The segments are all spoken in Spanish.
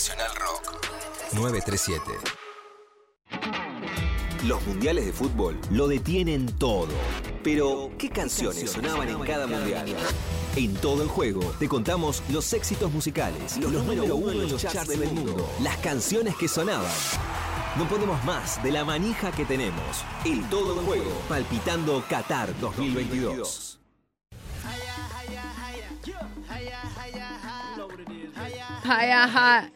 Nacional Rock 937. Los mundiales de fútbol lo detienen todo. Pero, ¿qué canciones sonaban en cada mundial? En todo el juego te contamos los éxitos musicales, los, número uno en los charts del mundo, las canciones que sonaban. No podemos más de la manija que tenemos. El todo el juego, palpitando Qatar 2022. Jaya, ja,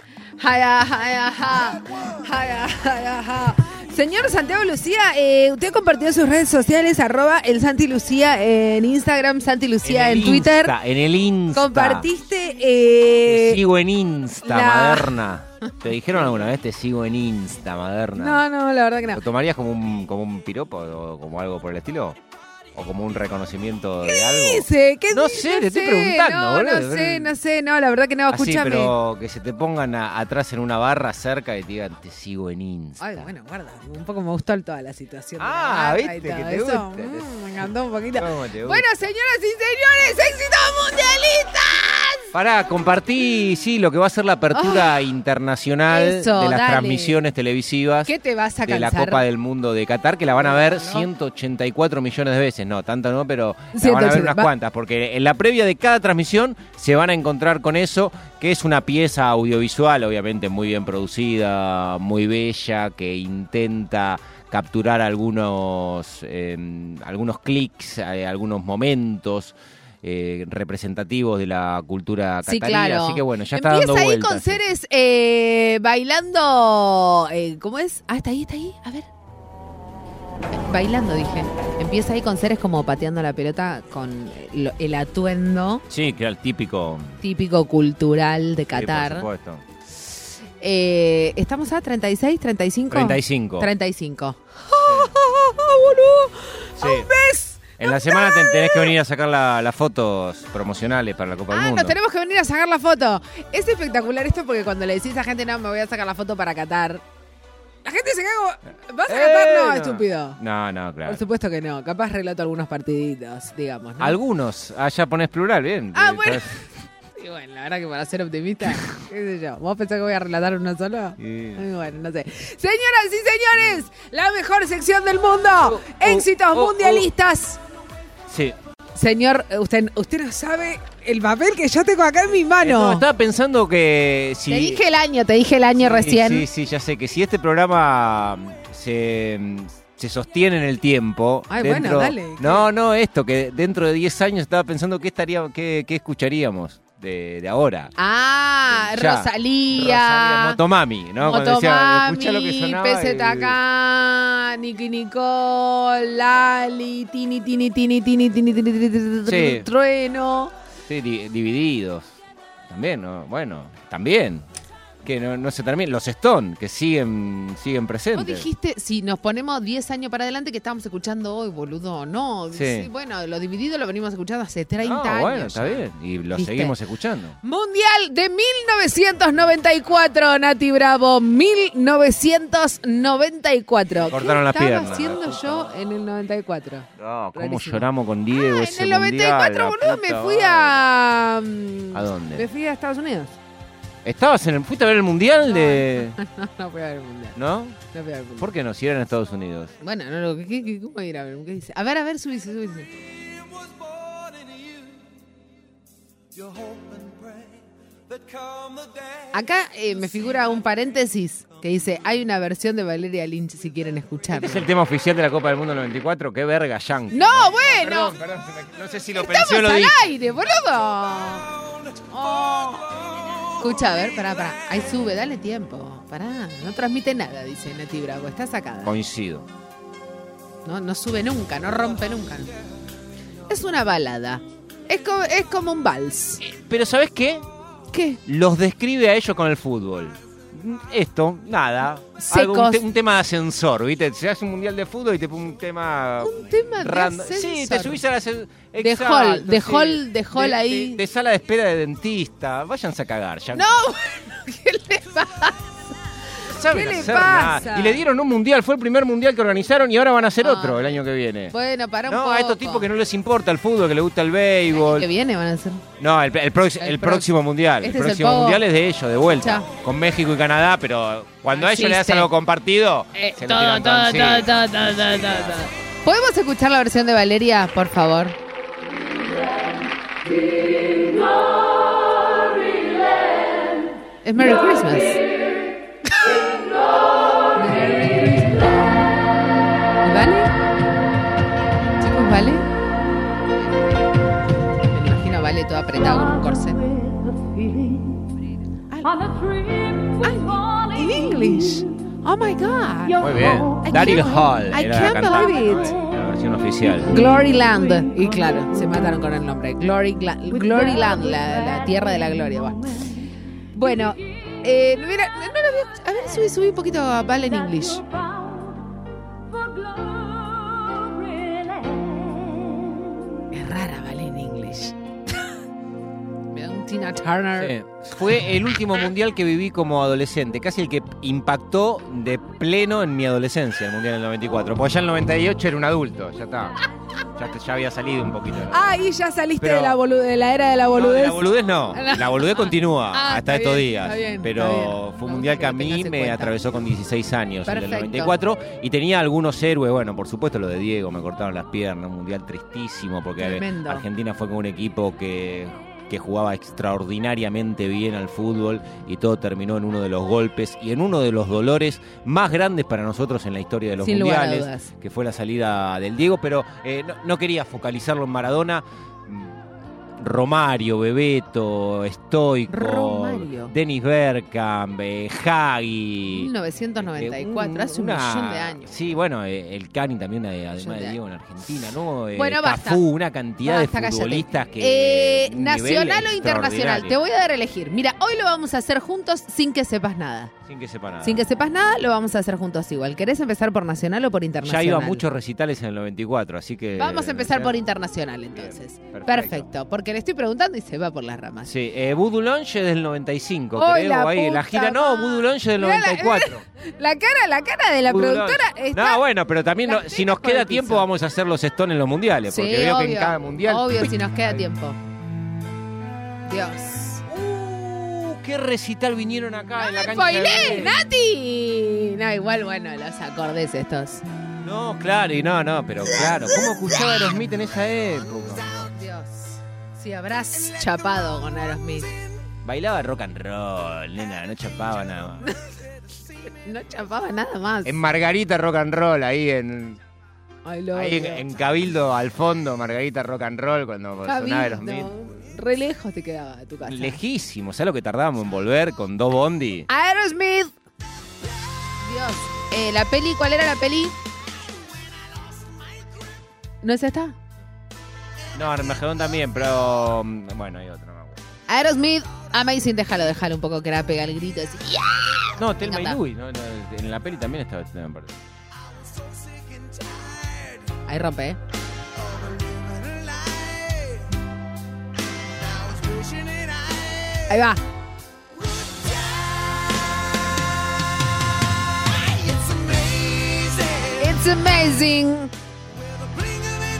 Señor Santiago Lucía, eh, usted compartió en sus redes sociales, arroba el Santi Lucía en Instagram, Santi Lucía en, el Twitter. Insta, en el Insta. Compartiste... Te eh, sigo en Insta, la- Maderna. ¿Te dijeron alguna vez te sigo en Insta, Maderna? No, no, la verdad que no. ¿Lo tomarías como un, como un piropo o como algo por el estilo? ¿O como un reconocimiento de algo? Dice, ¿qué No sé, te estoy preguntando, No, boludo. no sé, no sé, no, la verdad que no, Así, escúchame. pero que se te pongan a- atrás en una barra cerca y te digan, te sigo en Insta. Ay, bueno, guarda, un poco me gustó toda la situación. de la Ah, y viste, todo que te eso. gusta. Mm, me encantó un poquito. Bueno, señoras y señores, éxitos mundialistas. Pará, compartí, sí, lo que va a ser la apertura internacional Ah, Eso, de las dale. transmisiones televisivas ¿Qué te vas a de la? Copa del Mundo de Qatar, que la van a ver No. 184 millones de veces. No, tanto no, pero la van a ver 180, unas va- cuantas, porque en la previa de cada transmisión se van a encontrar con eso, que es una pieza audiovisual, obviamente muy bien producida, muy bella, que intenta capturar algunos, eh, algunos clics, eh, algunos momentos. Eh, representativos de la cultura Sí, catarí, claro. así que bueno, ya está Empieza dando ahí vueltas. con seres eh, bailando. eh, ¿Cómo es? Ah, está ahí, está ahí. A ver. Bailando, dije. Empieza ahí con seres como pateando la pelota con el atuendo Sí, que era el típico típico cultural de sí, por Qatar. supuesto. Eh, ¿Estamos a 36, 35? 35. 35. Sí. En la semana te- tenés que venir a sacar la- las fotos promocionales para la Copa del Ah, Mundo. nos tenemos que venir a sacar la foto. Es espectacular esto porque cuando le decís a gente, no, me voy a sacar la foto para Qatar. La gente se caga. ¿Vas a Eh, Qatar? No, no. estúpido. No, no, claro. Por supuesto que no. Capaz relato algunos partiditos, digamos. ¿no? Algunos, allá pones plural, bien. Ah, Eh, bueno. estás- Y bueno, la verdad que para ser optimista, qué sé yo. ¿Vos pensás que voy a relatar uno solo? Sí. Ay, bueno, no sé. Señoras y señores, la mejor sección del mundo. Éxitos oh, oh. mundialistas. Sí. Señor, usted, usted no sabe el papel que yo tengo acá en mi Eh, no, mano. estaba pensando que si... Te dije el año, te dije el año Sí, recién. Sí, sí, ya sé que si este programa mm, se, mm, se sostiene en el tiempo... Ay, bueno, dale. No, no, esto, que dentro de 10 años estaba pensando qué, estaría, qué, qué escucharíamos de, ahora. Ah, ya. Rosalía. Motomami, ¿no? Motomami, decía, escuchá lo que sonaba y... Nicky Nicole, Lali, Tini, Tini, Tini, Tini, Tini, Tini, tini, tini sí. Trueno. Sí, di divididos. También, ¿no? bueno, también. Que no, no se termina. Los Stone, que siguen, siguen Vos presentes. dijiste, si nos ponemos 10 años para adelante, que estábamos escuchando hoy, boludo. No, Sí. sí, bueno, lo dividido lo venimos escuchando hace 30 No, años. bueno, está bien. Y lo ¿Viste? seguimos escuchando. Mundial de 1994, Nati Bravo, 1994. Cortaron ¿Qué las piernas. haciendo yo en el 94? No, cómo Rarísimo. lloramos con Diego Ah, ese en el 94, mundial, boludo, me fui a... mm, ¿A dónde? Me fui a Estados Unidos. ¿Estabas en el, fuiste a ver el mundial de. No, no fui a ver el mundial. ¿No? No fui a ver el mundial. ¿Por qué no? Si era en Estados Unidos. Bueno, no, no, ¿qué, ¿cómo ir a ver? ¿Qué dice? A ver, a ver, subise, subise. Acá eh, me figura un paréntesis que dice, hay una versión de Valeria Lynch si quieren escucharla. Es el tema oficial de la Copa del Mundo 94. Qué verga, Yankee. No, bueno. Perdón, perdón, no sé si lo pensé Estamos o lo al dije. aire, boludo. Oh. Escucha, a ver, pará, pará. Ahí sube, dale tiempo. Pará, no transmite nada, dice Nati Bravo. Está sacada. Coincido. No, no sube nunca, no rompe nunca. Es una balada. Es como, es como un vals. Pero ¿sabes qué? ¿Qué? Los describe a ellos con el fútbol. Esto, nada. Algo, un, Secos. te- un tema de ascensor, ¿viste? Se hace un mundial de fútbol y te pone un tema. Un tema de random. Sí, te ascensor. subís a la. ascen- De hall, de hall, de hall De- ahí. De, de sala de espera de dentista. Váyanse a cagar, ya. No, ¿qué le pasa? Saben ¿Qué le hacer pasa? nada. Y le dieron un mundial, fue el primer mundial que organizaron y ahora van a hacer Ah. otro el año que viene. Bueno, para un No, poco. a estos tipos que no les importa el fútbol, que les gusta el béisbol. que viene van a ser. No, el, el prox- El el próximo mundial. Este el es el próximo pogo. mundial es de ellos, de vuelta. Ya. Con México y Canadá, pero cuando a ellos le das Existe. algo compartido, Eh, se lo todo, tiran todo, todo encima. todo, todo, todo, todo. ¿Podemos escuchar la versión de Valeria, por favor? Es Merry Christmas. Todo apretado con un corsé. In English. Oh my God. Muy bien. Daryl Hall I era la can't cantante, believe it. La versión oficial. Gloryland. Y claro, se mataron con el nombre. Glory, Gloryland, la, la tierra de la gloria. Bueno, eh, no, era- no lo había. A ver, subí, subí un poquito a Val en English. Tina Turner. Sí. Fue el último mundial que viví como adolescente, casi el que impactó de pleno en mi adolescencia, el mundial del 94. Porque ya en el 98 era un adulto, ya está. Ya, te- ya había salido un poquito. ¿no? Ah, y ya saliste Pero- de, la de la era de la No, boludez. la boludez no. La boludez continúa Ah, hasta estos bien, días. está bien, pero está bien. fue un mundial que a mí en me cuenta. atravesó con 16 años, el del Perfecto. 94. Y tenía algunos héroes, bueno, por supuesto lo de Diego, me cortaron las piernas, un mundial tristísimo porque Tremendo. Argentina fue con un equipo que que jugaba extraordinariamente bien al fútbol y todo terminó en uno de los golpes y en uno de los dolores más grandes para nosotros en la historia de los Sin mundiales, que fue la salida del Diego, pero eh, no, no quería focalizarlo en Maradona. Romario, Bebeto, Stoico. Denis Bergkamp, eh, Hagi. 1994, hace un una- millón de años. Sí, bueno, eh, el Cani también, eh, además de de Diego, en Argentina, ¿no? Eh, Bueno, basta. Cafú, una cantidad Basta, de cállate. futbolistas que. Eh, un nivel nacional o internacional, te voy a dar a elegir. Mira, hoy lo vamos a hacer juntos sin que sepas nada. Sin que sepa nada. Sin que sepas nada, lo vamos a hacer juntos igual. ¿Querés empezar por nacional o por Ya internacional? iba a muchos recitales en el 94, así que. Vamos a empezar por internacional. entonces. Bien, perfecto. perfecto. porque le estoy preguntando y se va por las ramas. Sí, eh, Voodoo Lounge es del 95, ¡Ay, creo. la ahí, la gira, no! Voodoo Lounge del Mirá la- 94. La cara, la cara de la Voodoo productora Lounge. está. No, bueno, pero también no- si nos queda tiempo vamos a hacer los Stones en los mundiales, Sí, porque veo obvio, que en cada mundial. Obvio, si nos queda tiempo. Dios. Qué recital vinieron acá en la cancha. de ¡Spoilé. Nati! No, igual, bueno, los acordes estos. No, claro, y no, no, pero claro, ¿cómo escuchaba Aerosmith en esa época? Dios. Si habrás chapado con Aerosmith. Bailaba rock and roll, nena, no chapaba nada más. No chapaba nada más. En Margarita Rock and Roll, ahí en, ahí en, Cabildo, al fondo, Margarita Rock and Roll, cuando sonaba. Aerosmith. Re lejos te quedaba de tu casa. Lejísimo, ¿sabes lo que tardábamos en volver con dos bondi? Aerosmith. Dios. Eh, la peli, ¿cuál era la peli? ¿No es esta? No, Armagedón también, pero mm, bueno, hay otro, no me acuerdo. Aerosmith, Amazing, déjalo, déjalo un poco que era pega el grito. No, Telma y encanta. Louis, no, no, en la peli también estaba. Ahí rompe, ¿eh? Ahí va. It's amazing.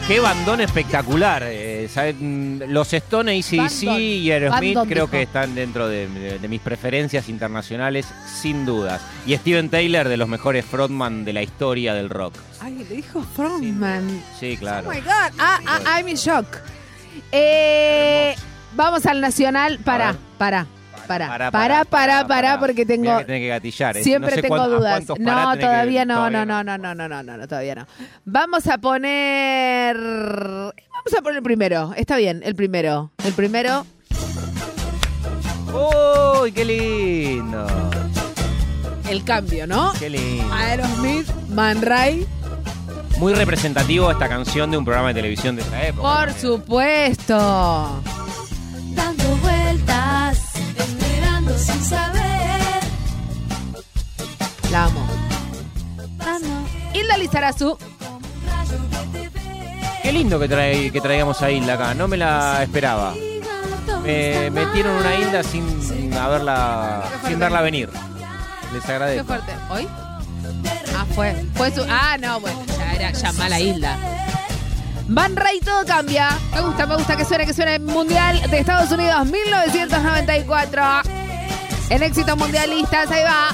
Qué bandón espectacular. eh. Mm, Los Stones, ACDC Bandón. y Aerosmith Bandón, creo dijo. que están dentro de, de- de mis preferencias internacionales, sin dudas. Y Steven Taylor, de los mejores frontman de la historia del rock. Ay, le dijo Frontman. Sí, claro. Oh my God. Ah, ah, I'm in shock. Eh, vamos al nacional. Para, ver. para, para, para, para, para, porque tengo. Que que gatillar. eh. Siempre tengo dudas. pará No, todavía no, no, no, no, no, no, no, no, todavía no. Vamos a poner. Vamos a poner el primero. Está bien, el primero. El primero. ¡Uy, qué lindo! El cambio, ¿no? ¡Qué lindo! Aerosmith, Man Ray. Muy representativo esta canción de un programa de televisión de esa época. Por supuesto. Te ve. Qué lindo que, trae, que traigamos a Hilda acá. No me la esperaba. Me metieron una Hilda sin haberla, sin verla venir. Les Qué agradezco. fuerte. ¿Hoy? Ah, fue. Fue su. Ah, no, bueno, ya era ya mala Hilda. Van Ray, todo cambia. Me gusta, me gusta que suene, que suene Mundial de Estados Unidos 1994. En éxitos mundialistas, ahí va.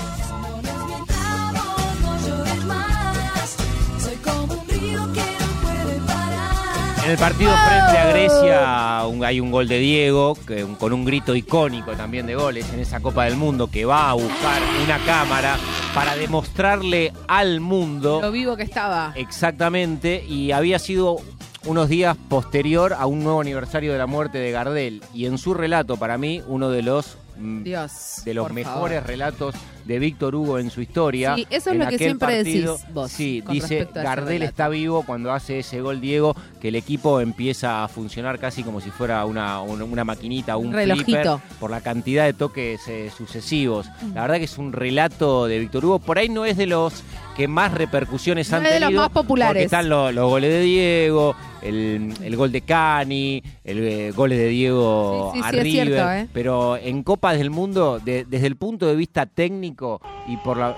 El partido frente a Grecia un- hay un gol de Diego, que, un- con un grito icónico también de goles en esa Copa del Mundo, que va a buscar una cámara para demostrarle al mundo Lo vivo que estaba. exactamente, y había sido unos días posterior a un nuevo aniversario de la muerte de Gardel, y en su relato, para mí, uno de los... mm, Dios. de los mejores favor. relatos de Víctor Hugo en su historia. Sí, eso es En lo que aquel siempre partido, decís vos, Sí, dice Gardel está vivo cuando hace ese gol Diego, que el equipo empieza a funcionar casi como si fuera una, una, una maquinita, un Relojito. flipper, por la cantidad de toques eh, sucesivos. La verdad que es un relato de Víctor Hugo. Por ahí no es de los que más repercusiones No han es de los tenido. más populares. Porque están los, los goles de Diego, el, el gol de Cani, el eh, goles de Diego Sí, sí, a sí, es River, cierto, ¿eh? pero en Copas del Mundo, de- desde el punto de vista técnico y por la...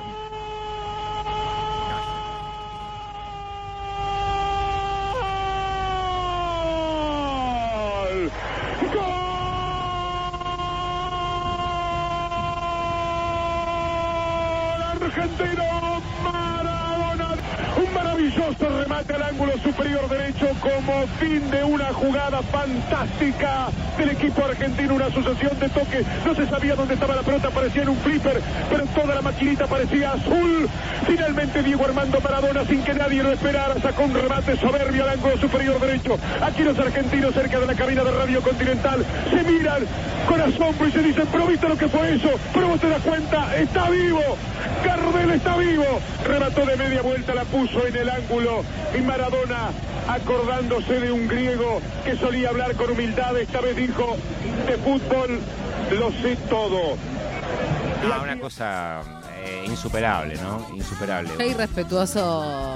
remate al ángulo superior derecho como fin de una jugada fantástica del equipo argentino. Una sucesión de toques. No se sabía dónde estaba la pelota, parecía en un flipper, pero toda la maquinita parecía azul. Finalmente Diego Armando Maradona, sin que nadie lo esperara, sacó un remate soberbio al ángulo superior derecho. Aquí los argentinos cerca de la cabina de Radio Continental se miran con asombro y se dicen, pero viste lo que fue eso, pero vos te das cuenta, está vivo, Gardel está vivo, remató de media vuelta, la puso en el ángulo y Maradona acordándose de un griego que solía hablar con humildad, esta vez dijo, de fútbol lo sé todo. Ah, una cosa eh, insuperable, ¿no? Insuperable. Qué irrespetuoso.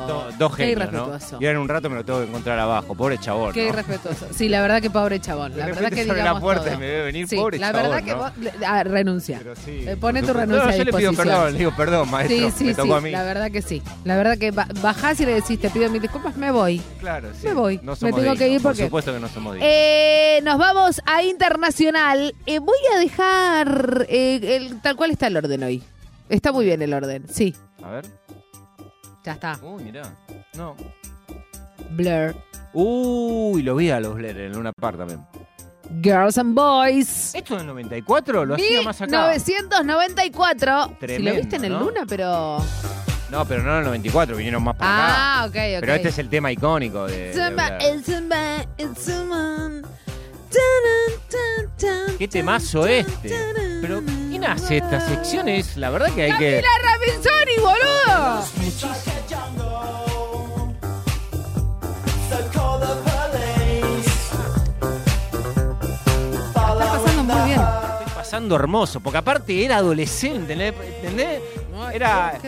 Do- dos Qué genios, ¿no? irrespetuoso. Y ahora en un rato me lo tengo que encontrar abajo. Pobre chabón, Qué ¿no? irrespetuoso. Sí, la verdad que pobre chabón. La verdad que abre la digamos puerta todo. y me ve venir, sí, pobre La chabón, verdad que ¿no? vos ah, renuncia. Sí, Eh, pone tu renuncia No, a yo le pido perdón, le digo perdón, maestro. Sí, sí, me tocó sí. a mí. La verdad que sí. La verdad que ba- bajás y le decís, te pido mil disculpas, me voy. Claro, sí. Me voy. No Me somos tengo que ir porque- Por supuesto que no somos dignos. Eh, nos vamos a internacional. Eh, voy a dejar el, tal cual está el orden hoy. Está muy bien el orden, sí. A ver. Ya está. Uy, mirá. No. Blur. Uy, lo vi a los Blair en una par también. Girls and Boys. ¿Esto del 94? Lo hacía más acá. 1994. si lo viste en el ¿no? Luna, pero. No, pero no en el 94, vinieron más para acá. Ah, ok, ok. Pero este es el tema icónico de. de Samba, Qué temazo este. Pero, ¿quién hace estas secciones? La verdad que hay que. ¡Camila Rabinsoni, boludo! Está pasando muy bien. Estoy pasando hermoso, porque aparte era adolescente, ¿entendés? Era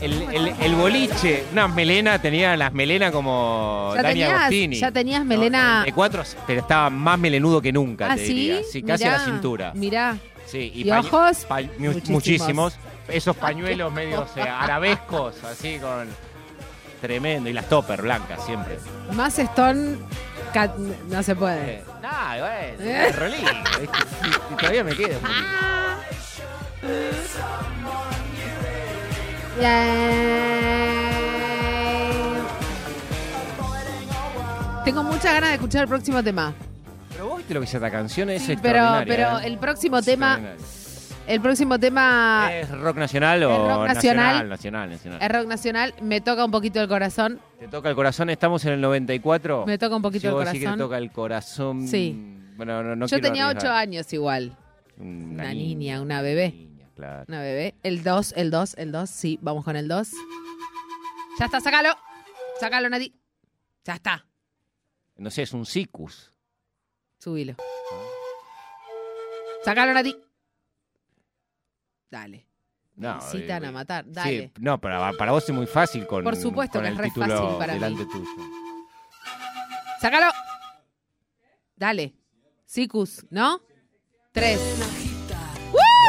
el, el, el boliche, una melena, tenía las melenas como Ya Dani tenías- Agostini. ya tenías melena- De cuatro, pero estaba más melenudo que nunca, ¿Ah, te sí? diría. Sí, casi a la cintura. Mirá. Sí, ¿Y pañu- ojos? Muchísimos. muchísimos. Esos pañuelos medios eh, arabescos, así con. Tremendo. Y las topper blancas siempre. Más Stone. cat- no se puede. Eh, bueno, Eh. Y- y todavía me poquito. Tengo muchas ganas de escuchar el próximo tema. Pero vos viste lo que es esta canción, es Sí, pero, ¿eh? el próximo tema, el próximo tema ¿Es rock nacional o rock nacional. Nacional, nacional. es rock nacional, me toca un poquito el corazón. ¿Te toca el corazón? Estamos en el 94. Me toca un poquito si el vos decís que corazón. te toca el corazón. Sí. Bueno, no, no Yo tenía ocho años igual. Una, Una niña, una bebé. Claro. Una bebé. El 2, el 2, el 2. Sí, vamos con el 2. Ya está, sácalo. Sácalo, Nati. Ya está. No sé, es un sicus. Subilo. Sácalo, Nati. Dale. No, Necesitan eh, a matar. sí, Dale. no, para, para vos es muy fácil con, Por supuesto con que el es re título fácil para delante mí. tuyo. Sácalo. Dale. Sicus, ¿no? Tres.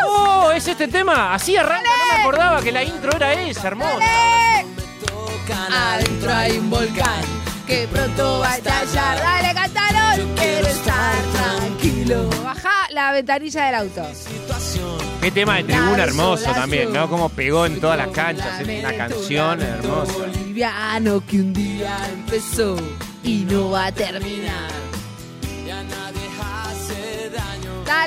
¡Oh! ¿Es este tema? Así arranca, no me acordaba que la intro era esa, hermosa. Adentro hay un volcán que pronto va a estallar. Dale, cántalo. Quiero estar tranquilo. Baja la ventanilla del auto. Qué tema de tribuna hermoso también, ¿no? Como pegó en todas las canchas, es una canción hermosa. Boliviano que un día empezó y no va a terminar.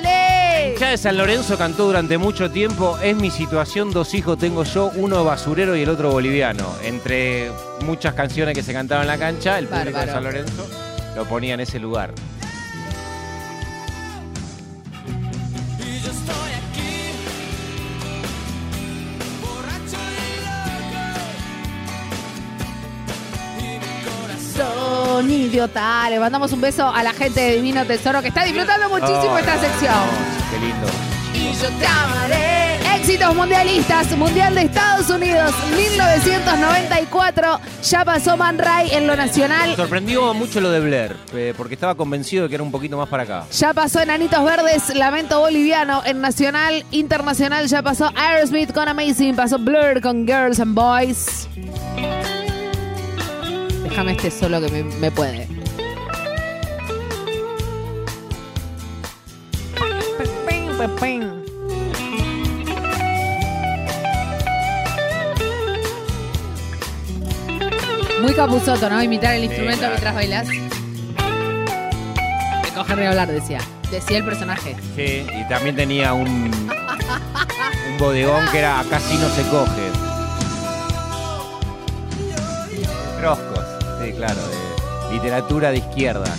Dale. Ya de San Lorenzo cantó durante mucho tiempo Es mi situación, dos hijos tengo yo, uno basurero y el otro boliviano. Entre muchas canciones que se cantaban en la cancha, el público de. San Lorenzo lo ponía en ese lugar. Son idiota. Le mandamos un beso a la gente de Divino Tesoro que está disfrutando muchísimo Oh, esta sección. Qué lindo. Y yo te amaré. Éxitos mundialistas. Mundial de Estados Unidos 1994. Ya pasó Man Ray en lo Me nacional. sorprendió mucho lo de Blair, eh, porque estaba convencido de que era un poquito más para acá. Ya pasó Enanitos Verdes, Lamento Boliviano. En Nacional, Internacional ya pasó Aerosmith con Amazing. Pasó Blur con Girls and Boys. Déjame este solo que me, me puede. Muy capuzoto, ¿no? Imitar el instrumento claro. mientras bailas. Me coge de hablar, decía. Decía el personaje. Sí, y también tenía un, un bodegón que era sí no se coge. Claro, de literatura de izquierda.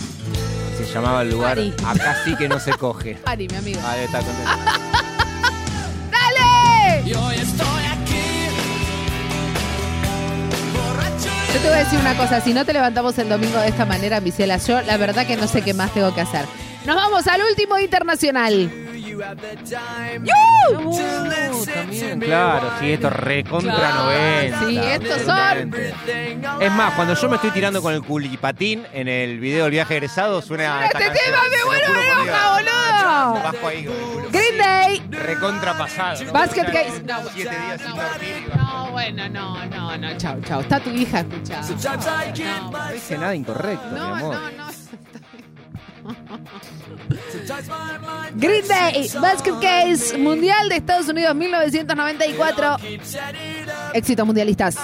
Se llamaba el lugar Ari. Acá sí que no se coge. Ari, mi amigo. Ah, debe estar contento. ¡Dale! Yo te voy a decir una cosa, si no te levantamos el domingo de esta manera, Vicela, yo la verdad que no sé qué más tengo que hacer. Nos vamos al último internacional. Uh, también, claro, sí, esto recontra Claro, 90. sí, estos son-. Es más, cuando yo me estoy tirando con el culipatín en el video del viaje egresado, suena esta Este canción. tema me lo vuelve juro por loca, boludo. Bajo ahí con el culo. Green Day. Recontra pasado. Basket Case. No, Siete días sin no, dormir. bajo. no, bueno, no, no, no, chau, chau. Está tu hija escuchando. No, No dije nada incorrecto, mi no, amor. no, no. Green Day, Basket Case, Mundial de Estados Unidos 1994. Éxitos mundialistas.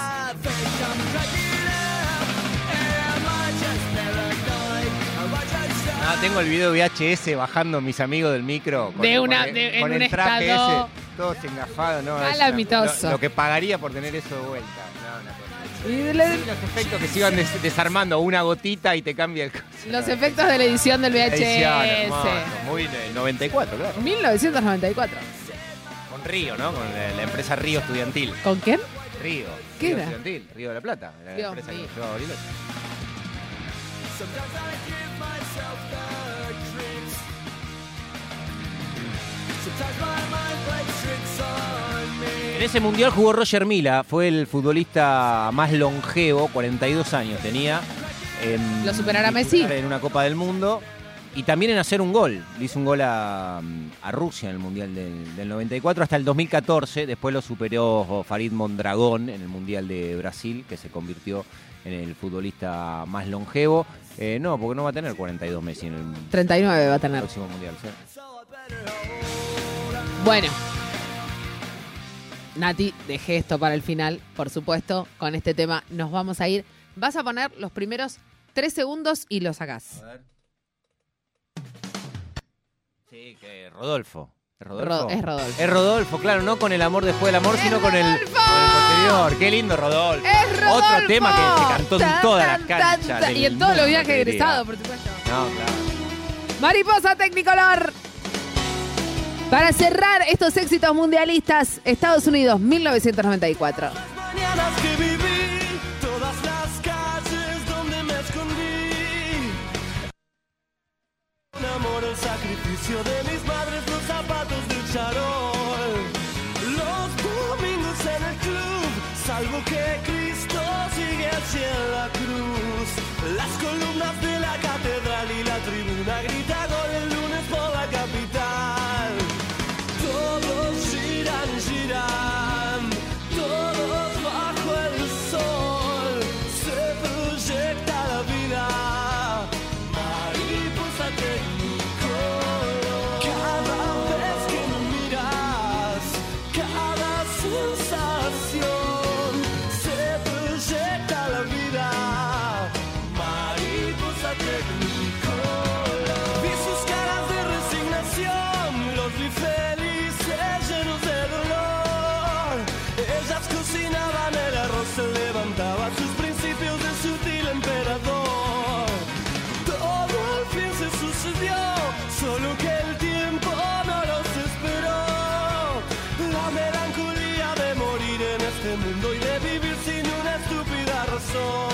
Ah, tengo el video VHS bajando mis amigos del micro. Con, De una- con, de- en con un el traje estado- ese, todos engafados, ¿no? Calamitoso. Es una- Lo, lo que pagaría por tener eso de vuelta. No, cosa. Y le- los efectos que se iban des- desarmando una gotita y te cambia el los efectos de la edición del Edición, VHS. hermoso. Muy del 94, claro. 1994. Con Río, ¿no? Con la, la empresa Río Estudiantil. ¿Con quién? Río. ¿Qué Río era? Estudiantil, Río de la Plata. La Dios empresa que mío. nos llevaba a Bariloche. En ese mundial jugó Roger Mila, fue el futbolista más longevo, 42 años tenía. En, ¿Lo superará Messi? En una Copa del Mundo. Y también en hacer un gol. Le hizo un gol a, a Rusia en el Mundial del, del 94 hasta el 2014. Después lo superó Farid Mondragón en el Mundial de Brasil, que se convirtió en el futbolista más longevo. Eh, no, porque no va a tener 42 Messi en el 39 va a tener. próximo Mundial. ¿sí? Bueno. Nati, dejé esto para el final, por supuesto. Con este tema nos vamos a ir. Vas a poner los primeros tres segundos y lo sacás. Sí, que Rodolfo. ¿Es Ro- Rodolfo? es Rodolfo. Es Rodolfo, claro, no con el amor después del amor, ¡Es sino con el, con el posterior. Qué lindo Rodolfo. ¡Es Rodolfo! Otro tema que se cantó en todas las canchas. tan, tan. del Y en todos los viajes egresados, por supuesto. No, claro. Mariposa Tecnicolor. Para cerrar estos éxitos mundialistas, Estados Unidos, 1994. mañanas que viví, todas las calles donde me escondí. Un amor, el sacrificio de mis madres, los zapatos del charol. Los domingos en el club, salvo que Cristo sigue hacia la cruz. Las columnas melancolía